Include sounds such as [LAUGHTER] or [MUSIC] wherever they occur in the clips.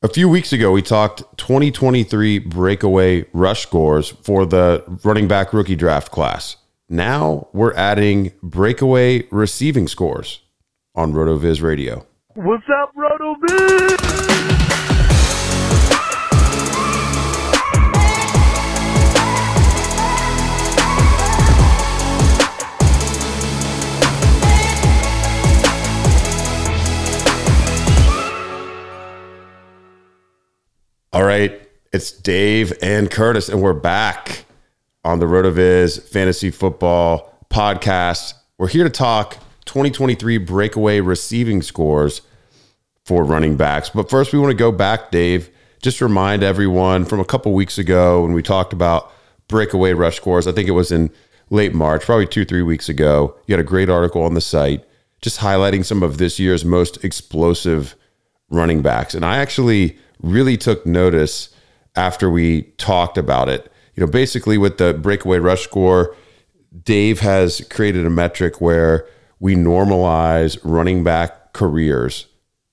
A few weeks ago, we talked 2023 breakaway rush scores for the running back rookie draft class. Now we're adding breakaway receiving scores on RotoViz Radio. What's up, RotoViz? All right, it's Dave and Curtis, and we're back on the RotoViz Fantasy Football Podcast. We're here to talk 2023 breakaway receiving scores for running backs. But first, we want to go back, Dave. Just remind everyone from a couple weeks ago when we talked about breakaway rush scores. I think it was in late March, probably two, three weeks ago. You had a great article on the site just highlighting some of this year's most explosive running backs. And I actually really took notice after we talked about it. You know, basically with the breakaway rush score, Dave has created a metric where we normalize running back careers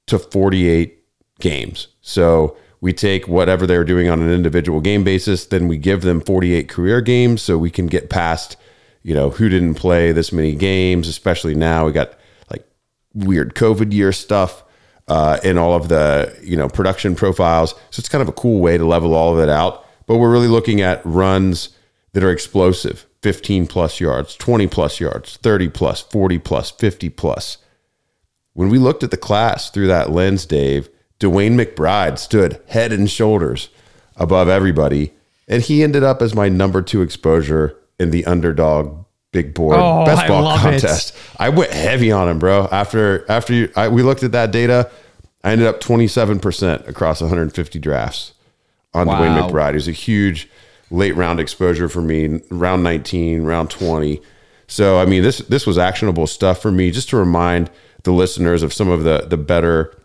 to 48 games. So we take whatever they're doing on an individual game basis, then we give them 48 career games so we can get past, you know, who didn't play this many games, especially now we got like weird COVID year stuff uh, in all of the you know production profiles. So it's kind of a cool way to level all of it out. But we're really looking at runs that are explosive 15 plus yards, 20 plus yards, 30 plus, 40 plus, 50 plus. When we looked at the class through that lens, Dave, DeWayne McBride stood head and shoulders above everybody. And he ended up as my number two exposure in the underdog big board oh, best ball contest. It. I went heavy on him, bro. After after you, I, we looked at that data, I ended up 27% across 150 drafts on wow. DeWayne McBride. He was a huge late round exposure for me, round 19, round 20. So I mean, this this was actionable stuff for me. Just to remind the listeners of some of the the better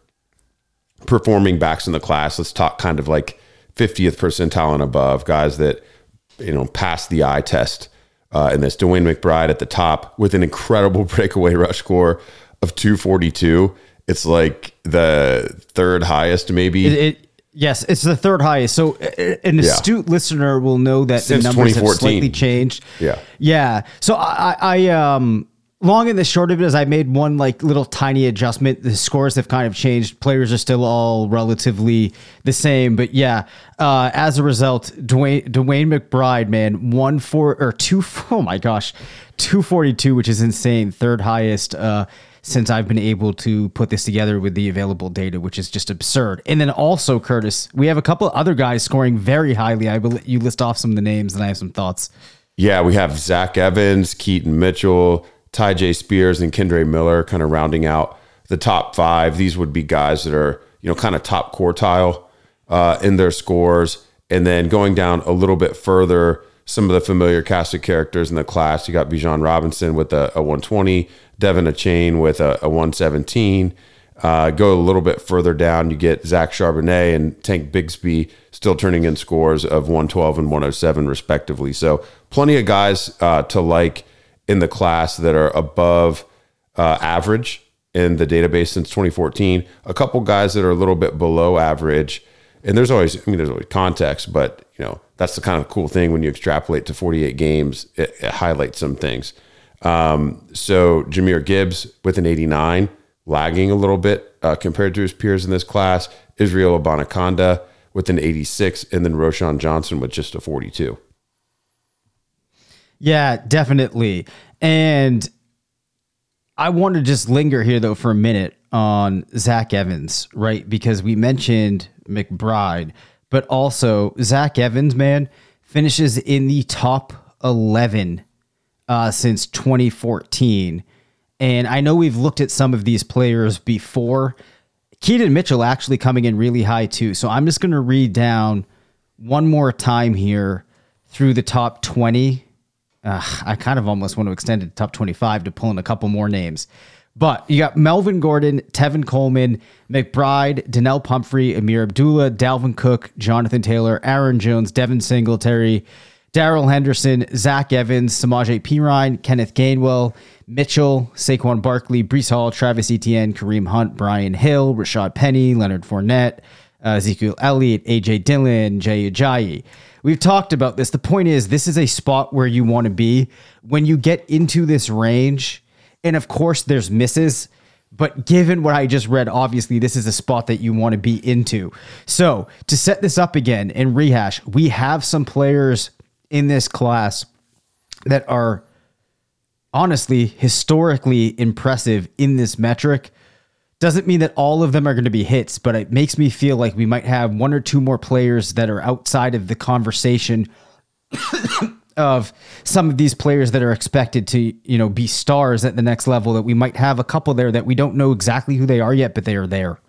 performing backs in the class. Let's talk kind of like 50th percentile and above guys that you know passed the eye test uh, in this. DeWayne McBride at the top with an incredible [LAUGHS] breakaway rush score of 242. It's like the third highest, maybe. It, it, yes, it's the third highest. So an astute yeah. listener will know that Since the numbers have slightly changed. Yeah, yeah. So I, I um long and the short of it is I made one like little tiny adjustment. The scores have kind of changed. Players are still all relatively the same, but yeah. Uh, as a result, Dwayne DeWayne McBride, man, one four or two. [LAUGHS] Oh my gosh, two forty two, which is insane. Third highest. Uh, since I've been able to put this together with the available data, which is just absurd. And then also, Curtis, we have a couple other guys scoring very highly. I will you list off some of the names, and I have some thoughts. Yeah, we have Zach Evans, Keaton Mitchell, Tyjae Spears and Kendre Miller kind of rounding out the top five. These would be guys that are, you know, kind of top quartile uh, in their scores. And then going down a little bit further, some of the familiar cast of characters in the class. You got Bijan Robinson with a, a 120, De'Von Achane with a, a 117. Uh, go a little bit further down, you get Zach Charbonnet and Tank Bigsby still turning in scores of 112 and 107, respectively. So, plenty of guys uh, to like in the class that are above uh, average in the database since 2014. A couple guys that are a little bit below average. And there's always, I mean, there's always context, but you know, that's the kind of cool thing when you extrapolate to 48 games, it, it highlights some things. Um, so Jahmyr Gibbs with an 89, lagging a little bit uh, compared to his peers in this class. Israel Abanikanda with an 86, and then Roschon Johnson with just a 42. Yeah, definitely. And I want to just linger here though for a minute on Zach Evans, right? Because we mentioned McBride, but also Zach Evans, man, finishes in the top 11 uh, since 2014. And I know we've looked at some of these players before. Keaton Mitchell actually coming in really high too. So I'm just going to read down one more time here through the top 20 uh, I kind of almost want to extend it to top 25 to pull in a couple more names. But you got Melvin Gordon, Tevin Coleman, McBride, Donnel Pumphrey, Ameer Abdullah, Dalvin Cook, Jonathan Taylor, Aaron Jones, Devin Singletary, Darrell Henderson, Zach Evans, Samaje Perine, Kenneth Gainwell, Mitchell, Saquon Barkley, Breece Hall, Travis Etienne, Kareem Hunt, Brian Hill, Rashaad Penny, Leonard Fournette, uh, Ezekiel Elliott, AJ Dillon, Jay Ajayi. We've talked about this. The point is, this is a spot where you want to be when you get into this range. And of course, there's misses. But given what I just read, obviously, this is a spot that you want to be into. So, to set this up again and rehash, we have some players in this class that are honestly historically impressive in this metric. Doesn't mean that all of them are going to be hits, but it makes me feel like we might have one or two more players that are outside of the conversation [COUGHS] of some of these players that are expected to, you know, be stars at the next level that we might have a couple there that we don't know exactly who they are yet, but they are there.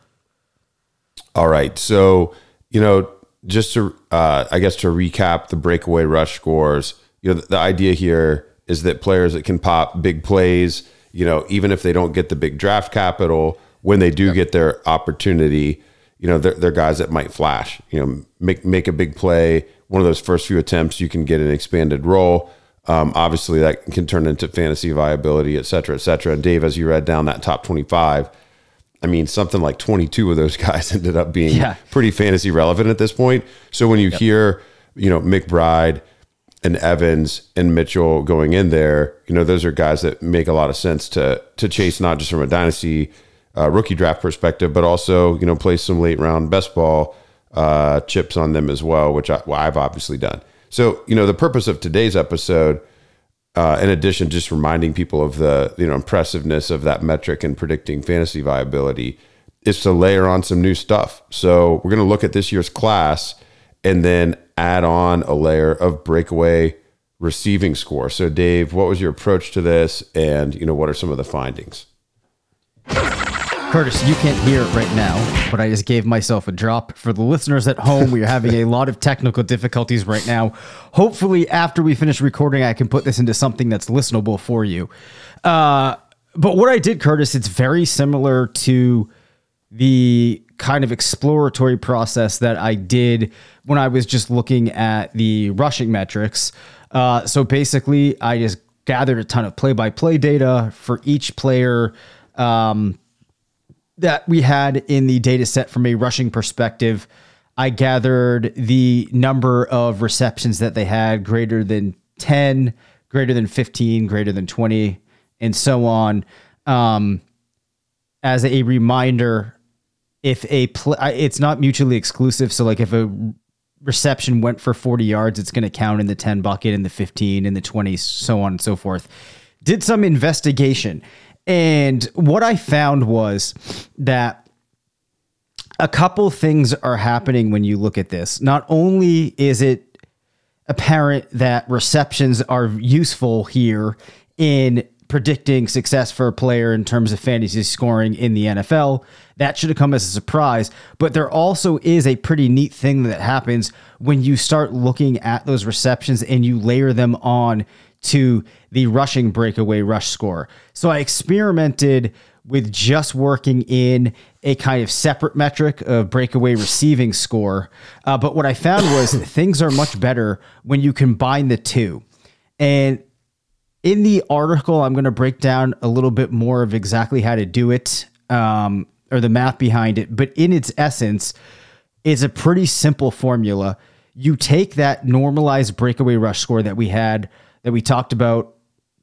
All right. So, you know, just to, uh, I guess, to recap the breakaway rush scores, you know, the, the idea here is that players that can pop big plays, you know, even if they don't get the big draft capital, when they do get their opportunity, you know, they're, they're guys that might flash, you know, make, make a big play. One of those first few attempts, you can get an expanded role. Um, obviously, that can turn into fantasy viability, et cetera, et cetera. And Dave, as you read down that top 25, I mean, something like 22 of those [LAUGHS] guys ended up being yeah. pretty fantasy relevant at this point. So when you yep. hear, you know, McBride and Evans and Mitchell going in there, you know, those are guys that make a lot of sense to to chase, not just from a dynasty uh, rookie draft perspective, but also you know play some late round best ball uh, chips on them as well, which I, well, I've obviously done. So you know the purpose of today's episode, uh, in addition, just reminding people of the you know impressiveness of that metric and predicting fantasy viability, is to layer on some new stuff. So we're going to look at this year's class and then add on a layer of breakaway receiving score. So Dave, what was your approach to this, and you know what are some of the findings? Curtis, you can't hear it right now, but I just gave myself a drop. For the listeners at home, we are having a lot of technical difficulties right now. Hopefully, after we finish recording, I can put this into something that's listenable for you. Uh, but what I did, Curtis, it's very similar to the kind of exploratory process that I did when I was just looking at the rushing metrics. Uh, so basically, I just gathered a ton of play by play data for each player. Um, that we had in the data set from a rushing perspective, I gathered the number of receptions that they had greater than 10, greater than 15, greater than 20, and so on. Um, as a reminder, if a pl- it's not mutually exclusive. So, like if a reception went for 40 yards, it's going to count in the 10 bucket, in the 15, in the 20, so on and so forth. Did some investigation and what I found was that a couple things are happening when you look at this. Not only is it apparent that receptions are useful here in predicting success for a player in terms of fantasy scoring in the NFL. That should have come as a surprise. But there also is a pretty neat thing that happens when you start looking at those receptions and you layer them on to the rushing breakaway rush score. So I experimented with just working in a kind of separate metric of breakaway receiving score. Uh, but what I found was [COUGHS] things are much better when you combine the two. And in the article, I'm going to break down a little bit more of exactly how to do it um, or the math behind it. But in its essence, it's a pretty simple formula. You take that normalized breakaway rush score that we had that we talked about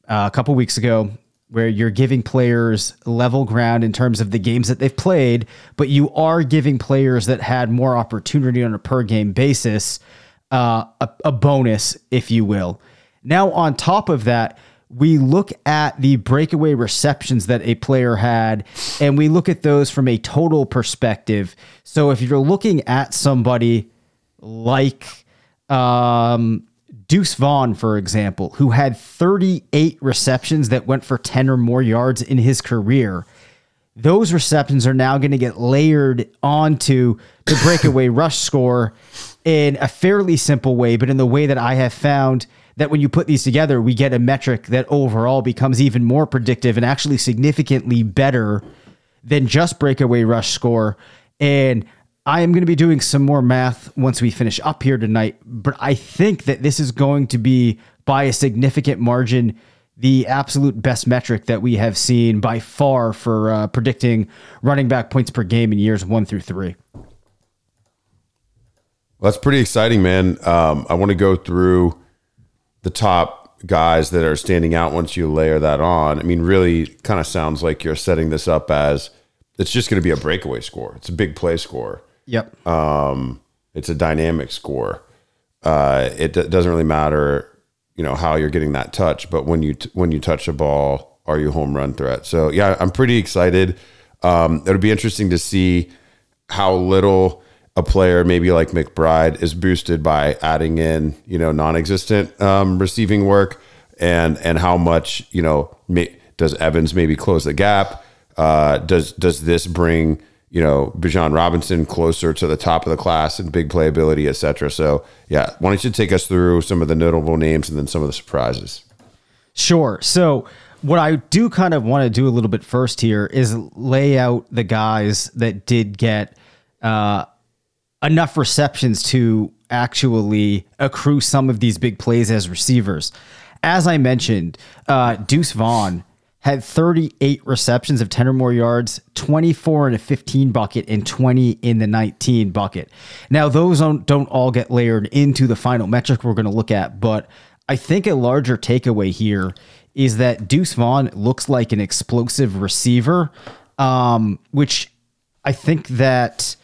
uh, a couple weeks ago where you're giving players level ground in terms of the games that they've played, but you are giving players that had more opportunity on a per game basis uh, a, a bonus, if you will. Now, on top of that, we look at the breakaway receptions that a player had, and we look at those from a total perspective. So if you're looking at somebody like um, Deuce Vaughn, for example, who had 38 receptions that went for 10 or more yards in his career, those receptions are now going to get layered onto the breakaway [LAUGHS] rush score in a fairly simple way, but in the way that I have found that when you put these together, we get a metric that overall becomes even more predictive and actually significantly better than just breakaway rush score. And I am going to be doing some more math once we finish up here tonight, but I think that this is going to be by a significant margin the absolute best metric that we have seen by far for uh, predicting running back points per game in years one through three. Well, that's pretty exciting, man. Um, I want to go through the top guys that are standing out once you layer that on. I mean, really kind of sounds like you're setting this up as it's just going to be a breakaway score. It's a big play score. Yep. Um, it's a dynamic score. Uh, it d- doesn't really matter, you know, how you're getting that touch, but when you t- when you touch a ball, are you home run threat? So yeah, I'm pretty excited. Um, it'll be interesting to see how little a player maybe like McBride is boosted by adding in you know non-existent um, receiving work, and and how much you know may, does Evans maybe close the gap? Uh, does does this bring you know Bijan Robinson closer to the top of the class and big playability, et cetera? So yeah, why don't you take us through some of the notable names and then some of the surprises? Sure. So what I do kind of want to do a little bit first here is lay out the guys that did get uh, enough receptions to actually accrue some of these big plays as receivers. As I mentioned, uh, Deuce Vaughn had 38 receptions of 10 or more yards, 24 in a 15 bucket, and 20 in the 19 bucket. Now, those don't, don't all get layered into the final metric we're going to look at, but I think a larger takeaway here is that Deuce Vaughn looks like an explosive receiver, um, which I think that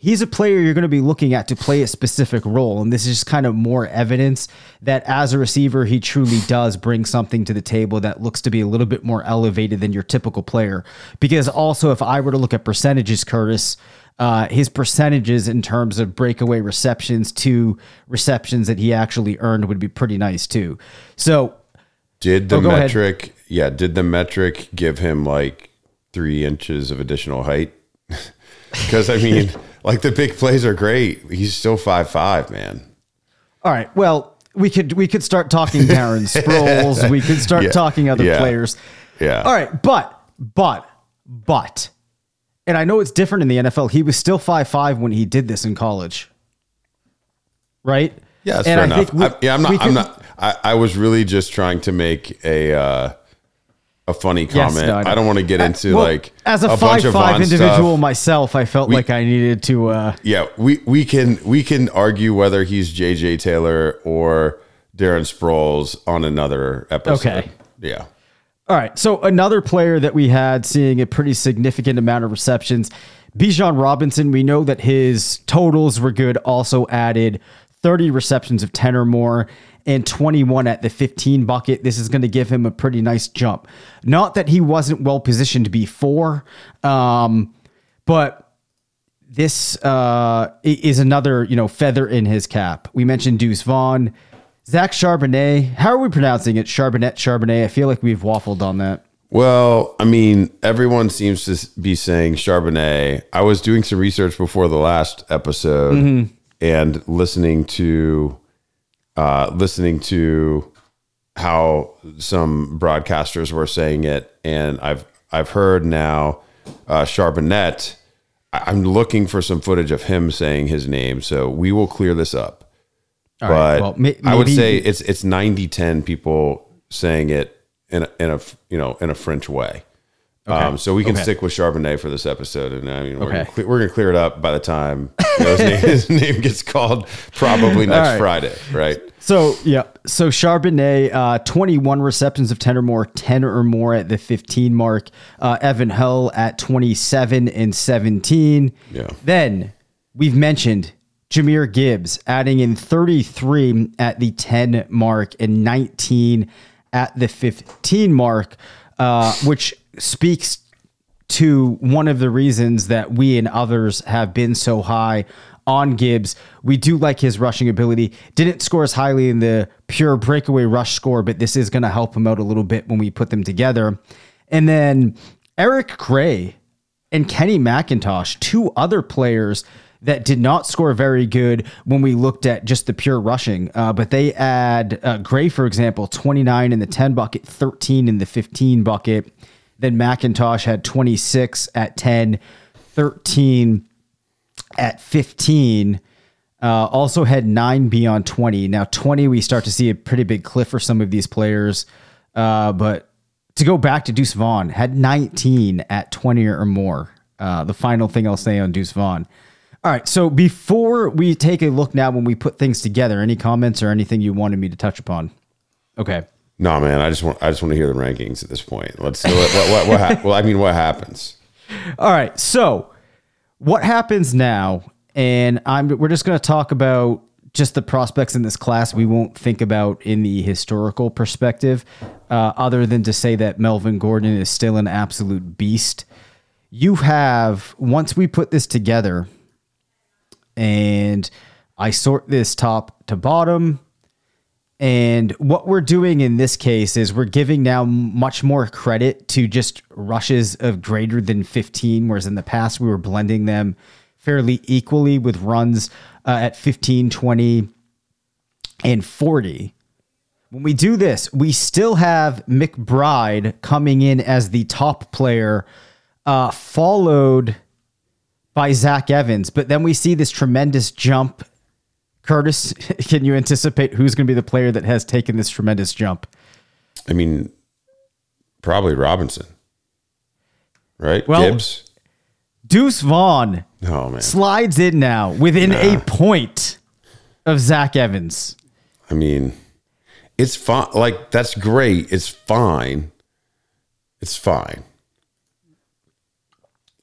he's a player you're going to be looking at to play a specific role. And this is just kind of more evidence that as a receiver, he truly does bring something to the table that looks to be a little bit more elevated than your typical player. Because also, if I were to look at percentages, Curtis, uh, his percentages in terms of breakaway receptions to receptions that he actually earned would be pretty nice too. So, Did the Oh, go ahead. metric, yeah, did the metric give him like three inches of additional height? [LAUGHS] Because I mean, like the big plays are great. He's still five five, man. all right, well, we could we could start talking Darren [LAUGHS] Sproles. We could start Yeah. talking other Yeah. players. Yeah. All right, but but but, and I know it's different in the NFL. He was still five five when he did this in college, right? Yeah, that's And fair I enough. think we- I, yeah, I'm not. I'm not. I, I was really just trying to make a uh, a funny Yes, comment. no, I I, don't want to get into Well, like as a, bunch five of five individual stuff. myself, I felt like I needed to. Uh, Yeah, we we can we can argue whether he's JJ Taylor or Darren Sproles on another episode. Okay. Yeah. All right. So another player that we had seeing a pretty significant amount of receptions, Bijan Robinson. We know that his totals were good. Also added 30 receptions of 10 or more and 21 at the 15 bucket. This is going to give him a pretty nice jump. Not that he wasn't well positioned before, um, but this uh, is another you know feather in his cap. We mentioned Deuce Vaughn, Zach Charbonnet. How are we pronouncing it? Charbonnet, Charbonnet. I feel like we've waffled on that. Well, I mean, everyone seems to be saying Charbonnet. I was doing some research before the last episode Mm-hmm. and listening to uh, listening to how some broadcasters were saying it, and I've I've heard now uh, Charbonnet. I'm looking for some footage of him saying his name, so we will clear this up. All right, but well, ma- I would say it's it's 90 10 people saying it in a, in a you know in a French way. Um, so we can Okay. stick with Charbonnet for this episode, and I mean we're, gonna, we're gonna clear it up by the time you know, his, name, [LAUGHS] his name gets called, probably next right. Friday, right? So yeah, so Charbonnet, uh, 21 receptions of 10 or more, 10 or more at the 15 mark. Uh, Evan Hull at 27 and 17. Yeah. Then we've mentioned Jahmyr Gibbs adding in 33 at the 10 mark and 19 at the 15 mark, uh, which speaks to one of the reasons that we and others have been so high on Gibbs. We do like his rushing ability. Didn't score as highly in the pure breakaway rush score, but this is going to help him out a little bit when we put them together. And then Eric Gray and Kenny McIntosh, two other players that did not score very good when we looked at just the pure rushing. Uh, but they add uh, Gray, for example, 29 in the 10 bucket, 13 in the 15 bucket. Then McIntosh had 26 at 10, 13 at 15. Uh, also had nine beyond 20. Now, 20, we start to see a pretty big cliff for some of these players. Uh, but to go back to Deuce Vaughn, had 19 at 20 or more. Uh, the final thing I'll say on Deuce Vaughn. All right. So before we take a look now when we put things together, any comments or anything you wanted me to touch upon? Okay. No, man. I just want I just want to hear the rankings at this point. Let's what what what, what well. I mean, what happens? [LAUGHS] All right. So what happens now? And I'm we're just going to talk about just the prospects in this class. We won't think about in the historical perspective, uh, other than to say that Melvin Gordon is still an absolute beast. You have once we put this together, and I sort this top to bottom. And what we're doing in this case is we're giving now much more credit to just rushes of greater than 15, whereas in the past we were blending them fairly equally with runs uh, at 15, 20, and 40. When we do this, we still have McBride coming in as the top player, uh, followed by Zach Evans. But then we see this tremendous jump Curtis, [LAUGHS] can you anticipate who's going to be the player that has taken this tremendous jump? I mean, probably Robinson, right? Well, Gibbs. Deuce Vaughn Oh man. slides in now within a point of Zach Evans. I mean, it's fine. Like that's great. It's fine. It's fine.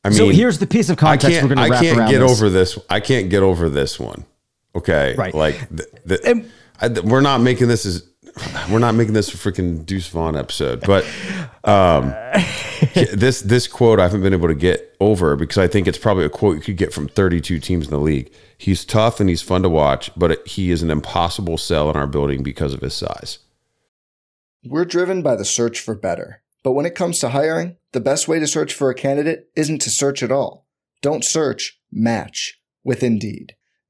I mean, So here's the piece of I context we're can't. going to I can't get this. over this. I can't get over this one. Okay, Right. Like the, the, And- I, we're not making this as we're not making this a freaking Deuce Vaughn episode, but um, [LAUGHS] this this quote I haven't been able to get over because I think it's probably a quote you could get from 32 teams in the league. He's tough and he's fun to watch, but he is an impossible sell in our building because of his size. We're driven by the search for better. But when it comes to hiring, the best way to search for a candidate isn't to search at all. Don't search, match with Indeed.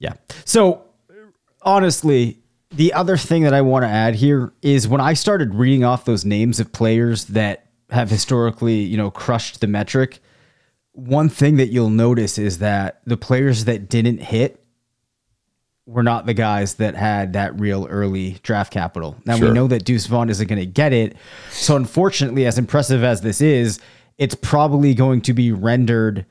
Yeah. So honestly, the other thing that I want to add here is when I started reading off those names of players that have historically, you know, crushed the metric, one thing that you'll notice is that the players that didn't hit were not the guys that had that real early draft capital. Now we know that Deuce Vaughn isn't going to get it. So unfortunately, as impressive as this is, it's probably going to be rendered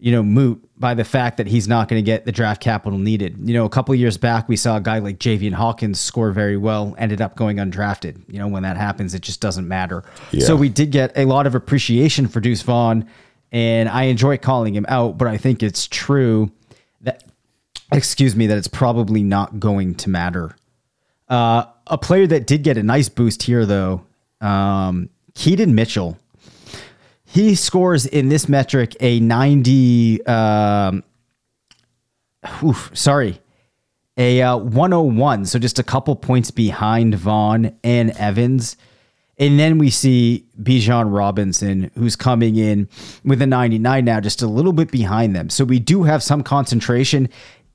you know, moot by the fact that he's not going to get the draft capital needed. You know, a couple years back, we saw a guy like Javian Hawkins score very well, ended up going undrafted. You know, when that happens, it just doesn't matter. Yeah. So we did get a lot of appreciation for Deuce Vaughn, and I enjoy calling him out, but I think it's true that, excuse me, that it's probably not going to matter. Uh, a player that did get a nice boost here, though, um, Keaton Mitchell he scores in this metric a 90 um oof, sorry a uh, 101 so just a couple points behind vaughn and evans and then we see Bijan Robinson, who's coming in with a 99 now, just a little bit behind them. So we do have some concentration.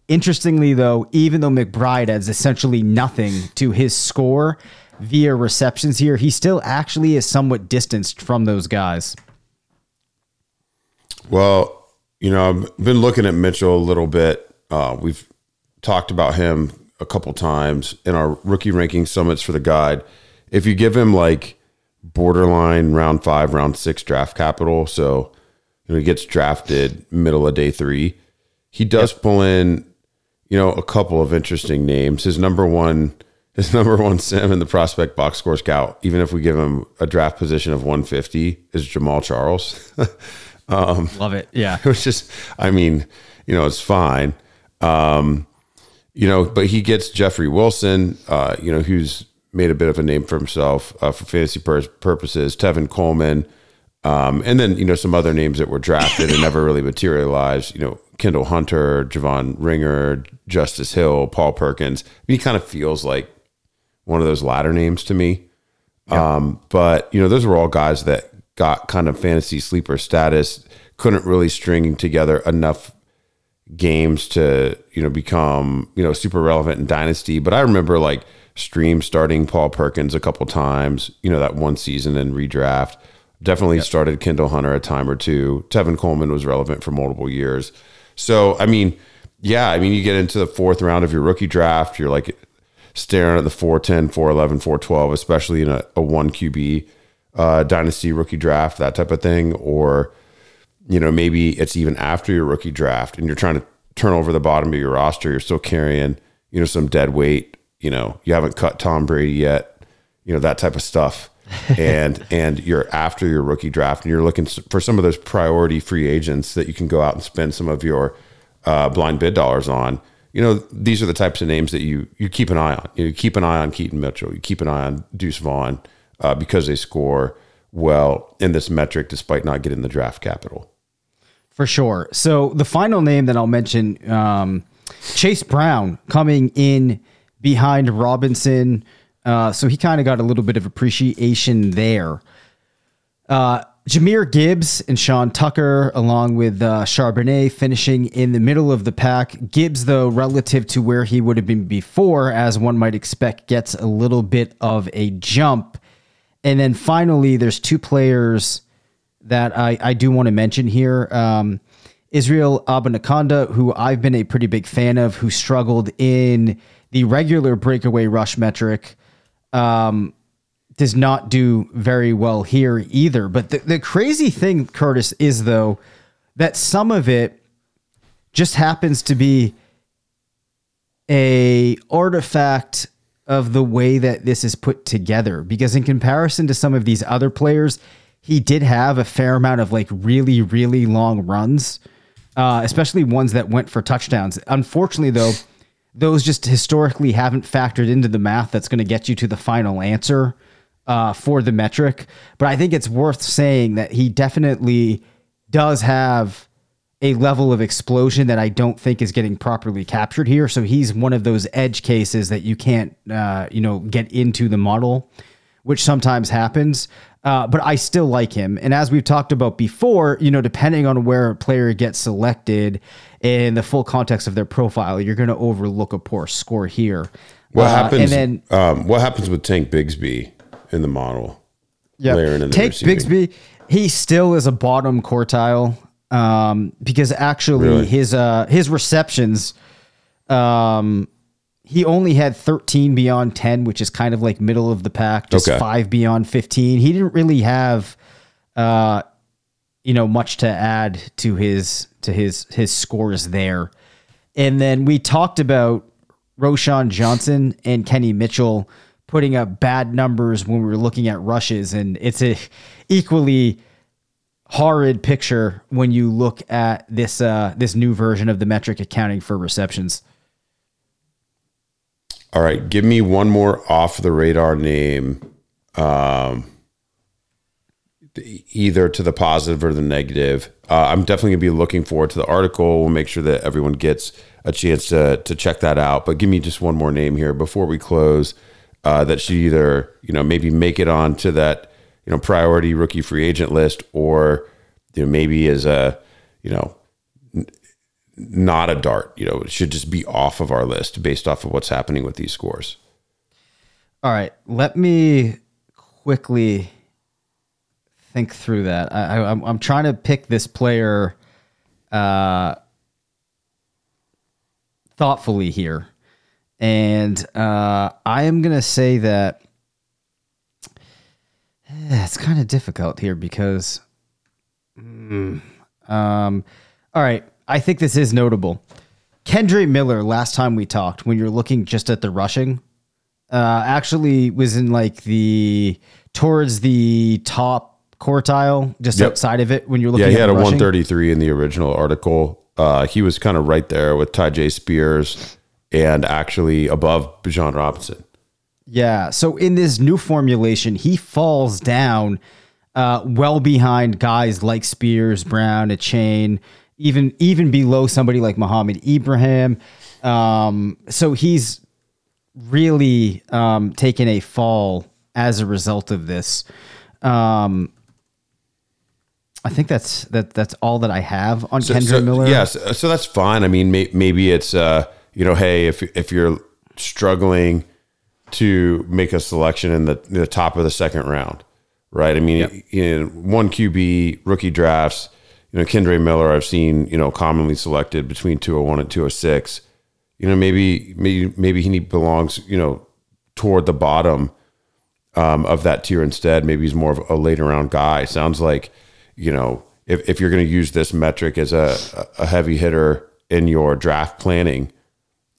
Interestingly, though, even though McBride adds essentially nothing to his score via receptions here, he still actually is somewhat distanced from those guys. Well, you know, I've been looking at Mitchell a little bit. Uh, we've talked about him a couple times in our rookie ranking summits for the guide. If you give him like borderline round five, round six draft capital, so you know he gets drafted middle of day three, he does pull in, you know, a couple of interesting names. His number one, his [LAUGHS] number one sim in the prospect box score scout, even if we give him a draft position of 150, is Jamaal Charles. [LAUGHS] Love it. Yeah. [LAUGHS] it was just i mean you know it's fine um you know but he gets jeffrey wilson uh you know who's made a bit of a name for himself uh, for fantasy pur- purposes tevin coleman um and then you know some other names that were drafted and never really materialized you know kendall hunter javon ringer justice hill paul perkins I mean, he kind of feels like one of those latter names to me um, but you know, those were all guys that got kind of fantasy sleeper status, couldn't really string together enough games to, you know, become, you know, super relevant in dynasty. But I remember like stream starting Paul Perkins a couple times, you know, that one season and redraft. Definitely started Kendall Hunter a time or two. Tevin Coleman was relevant for multiple years. So, I mean, yeah, I mean, you get into the fourth round of your rookie draft, you're like staring at the 410, 411, 412, especially in a, a one QB uh, dynasty rookie draft, that type of thing. Or, you know, maybe it's even after your rookie draft and you're trying to turn over the bottom of your roster. You're still carrying, you know, some dead weight. You know, you haven't cut Tom Brady yet, you know, that type of stuff. [LAUGHS] and and you're after your rookie draft and you're looking for some of those priority free agents that you can go out and spend some of your uh, blind bid dollars on. You know, these are the types of names that you you keep an eye on. You keep an eye on Keaton Mitchell. You keep an eye on Deuce Vaughn uh, because they score well in this metric despite not getting the draft capital. For sure. So the final name that I'll mention, um, Chase Brown coming in behind Robinson. Uh, so he kind of got a little bit of appreciation there. Uh, Jahmyr Gibbs and Sean Tucker, along with uh, Charbonnet, finishing in the middle of the pack. Gibbs, though, relative to where he would have been before, as one might expect, gets a little bit of a jump. And then finally, there's two players that I, I do want to mention here. Um, Israel Abanikanda, who I've been a pretty big fan of, who struggled in the regular breakaway rush metric, um, does not do very well here either. But the, the crazy thing, Curtis, is though that some of it just happens to be a artifact of the way that this is put together. Because in comparison to some of these other players he did have a fair amount of like really really long runs uh, especially ones that went for touchdowns. Unfortunately though those just historically haven't factored into the math that's going to get you to the final answer uh, for the metric. But i think it's worth saying that he definitely does have a level of explosion that I don't think is getting properly captured here. So he's one of those edge cases that you can't, uh, you know, get into the model, which sometimes happens. Uh, but I still like him. And as we've talked about before, you know, depending on where a player gets selected in the full context of their profile, you're going to overlook a poor score here. What Uh, happens? And then um, what happens with Tank Bigsby in the model? yeah, layering in the take receiving. Bigsby. He still is a bottom quartile um, because actually Really? his uh, his receptions, um, he only had 13 beyond 10, which is kind of like middle of the pack, just Okay. five beyond 15. He didn't really have uh, you know, much to add to his to his his scores there. And then we talked about Roschon Johnson and Kenny Mitchell putting up bad numbers when we were looking at rushes, and it's a equally horrid picture when you look at this uh, this new version of the metric accounting for receptions. All right, give me one more off the radar name, um, either to the positive or the negative. Uh, I'm definitely gonna be looking forward to the article. We'll make sure that everyone gets a chance to to check that out. But give me just one more name here before we close. Uh, that should either you know maybe make it on to that you know priority rookie free agent list, or you know maybe as a you know n- not a dart. You know, it should just be off of our list based off of what's happening with these scores. All right, let me quickly think through that. I, I, I'm I'm trying to pick this player uh, thoughtfully here, and uh, I am gonna say that eh, it's kind of difficult here because, mm, um, all right, I think this is notable. Kendre Miller, last time we talked, when you're looking just at the rushing, uh, actually was in like the towards the top quartile, just Yep. outside of it when you're looking Yeah, he had a rushing. 133 in the original article. Uh, he was kind of right there with Tyjae Spears and actually above Bijan Robinson. Yeah. So in this new formulation, he falls down uh, well behind guys like Spears, Brown, Achane, even even below somebody like Mohamed Ibrahim. Um, so he's really um, taken a fall as a result of this. Um, I think that's that. That's all that I have on So- Kendre so, Miller. Yes, so that's fine. I mean, may, maybe it's uh, you know, hey, if if you're struggling to make a selection in the, the top of the second round, right? I mean, in one QB rookie drafts, you know, Kendre Miller, I've seen you know commonly selected between 201 and 206. You know, maybe maybe maybe he belongs you know toward the bottom um, of that tier instead. Maybe he's more of a later round guy. Sounds like, you know, if, if you're going to use this metric as a, a heavy hitter in your draft planning,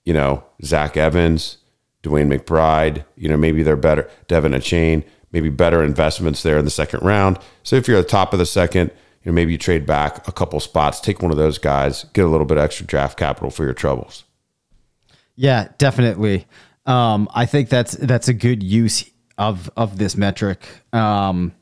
you know, Zach Evans, DeWayne McBride, you know, maybe they're better, De'Von Achane, maybe better investments there in the second round. So if you're at the top of the second, you know, maybe you trade back a couple spots, take one of those guys, get a little bit extra draft capital for your troubles. Yeah, definitely. Um, I think that's that's a good use of of this metric. Um,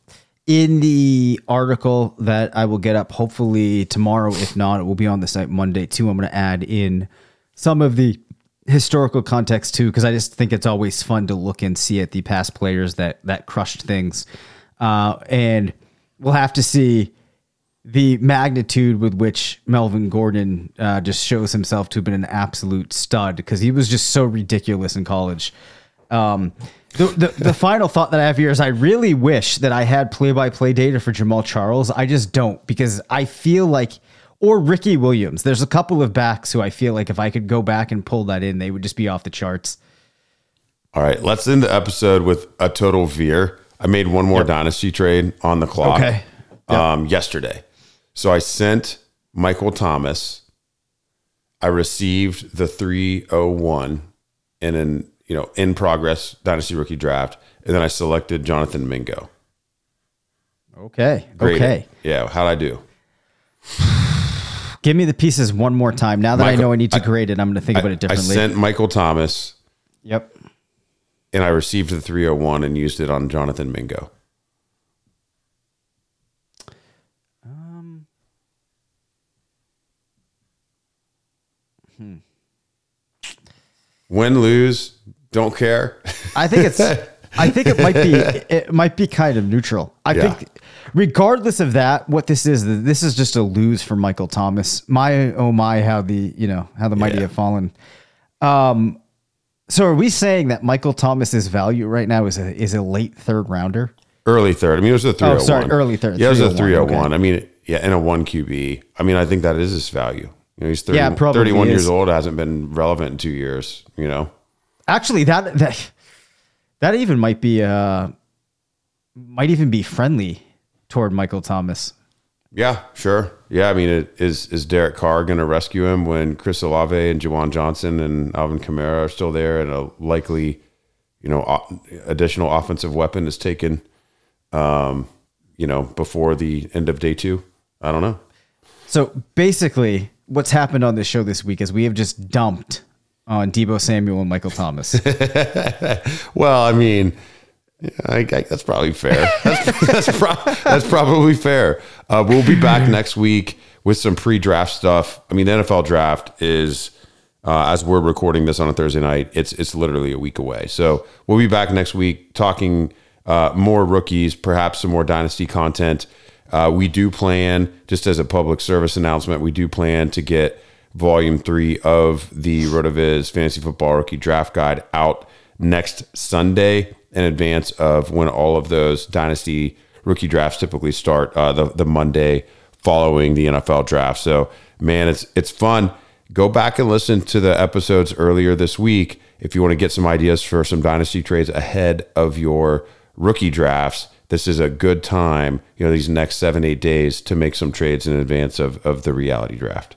in the article that I will get up hopefully tomorrow, if not, it will be on the site Monday too. I'm going to add in some of the historical context too, because I just think it's always fun to look and see at the past players that that crushed things, uh, and we'll have to see the magnitude with which Melvin Gordon uh, just shows himself to have been an absolute stud because he was just so ridiculous in college. Um, the, the, the [LAUGHS] final thought that I have here is I really wish that I had play by play data for Jamaal Charles. I just don't because I feel like, or Ricky Williams, there's a couple of backs who I feel like if I could go back and pull that in, they would just be off the charts. All right, let's end the episode with a total veer. I made one more dynasty trade on the clock Okay. um, yesterday. So I sent Michael Thomas. I received the 301 in an you know in progress dynasty rookie draft, and then I selected Jonathan Mingo. Okay. Great. Okay. Yeah, how'd I do? Give me the pieces one more time. Now that I know I need to grade it, I'm going to think about it differently. I sent Michael Thomas, yep. and I received the 301 and used it on Jonathan Mingo. Um Win, lose, don't care. I think it's. [LAUGHS] I think it might be. [LAUGHS] It might be kind of neutral. I Yeah. think, regardless of that, what this is, this is just a lose for Michael Thomas. My oh my, how the you know how the mighty Yeah. have fallen. Um, so are we saying that Michael Thomas's value right now is a is a late third rounder? Early third. I mean, it was a 301. Oh, sorry, early third, Yeah, it was a 301, 301. I mean, yeah, and a 1 QB. I mean, I think that is his value. You know, he's 30, Yeah, it probably 31 years old, hasn't been relevant in two years, you know? Actually, that that that even might be uh might even be friendly toward Michael Thomas. Yeah, sure. Yeah, I mean, it, is is Derek Carr going to rescue him when Chris Olave and Juwan Johnson and Alvin Kamara are still there, and a likely, you know, additional offensive weapon is taken, um, you know, before the end of day two? I don't know. So basically, what's happened on this show this week is we have just dumped on Deebo Samuel and Michael Thomas. [LAUGHS] Well, I mean, I, I, that's probably fair. [LAUGHS] That's, that's, pro- that's probably fair. Uh, we'll be back next week with some pre-draft stuff. I mean, the NFL draft is uh, as we're recording this on a Thursday night. It's it's literally a week away. So we'll be back next week talking uh, more rookies, perhaps some more dynasty content. Uh, we do plan, just as a public service announcement, we do plan to get volume three of the RotoViz Fantasy Football Rookie Draft Guide out next Sunday in advance of when all of those dynasty rookie drafts typically start uh, the the Monday following the NFL draft. So man, it's it's fun. Go back and listen to the episodes earlier this week if you want to get some ideas for some dynasty trades ahead of your rookie drafts. This is a good time, you know, these next seven, eight days to make some trades in advance of, of the reality draft.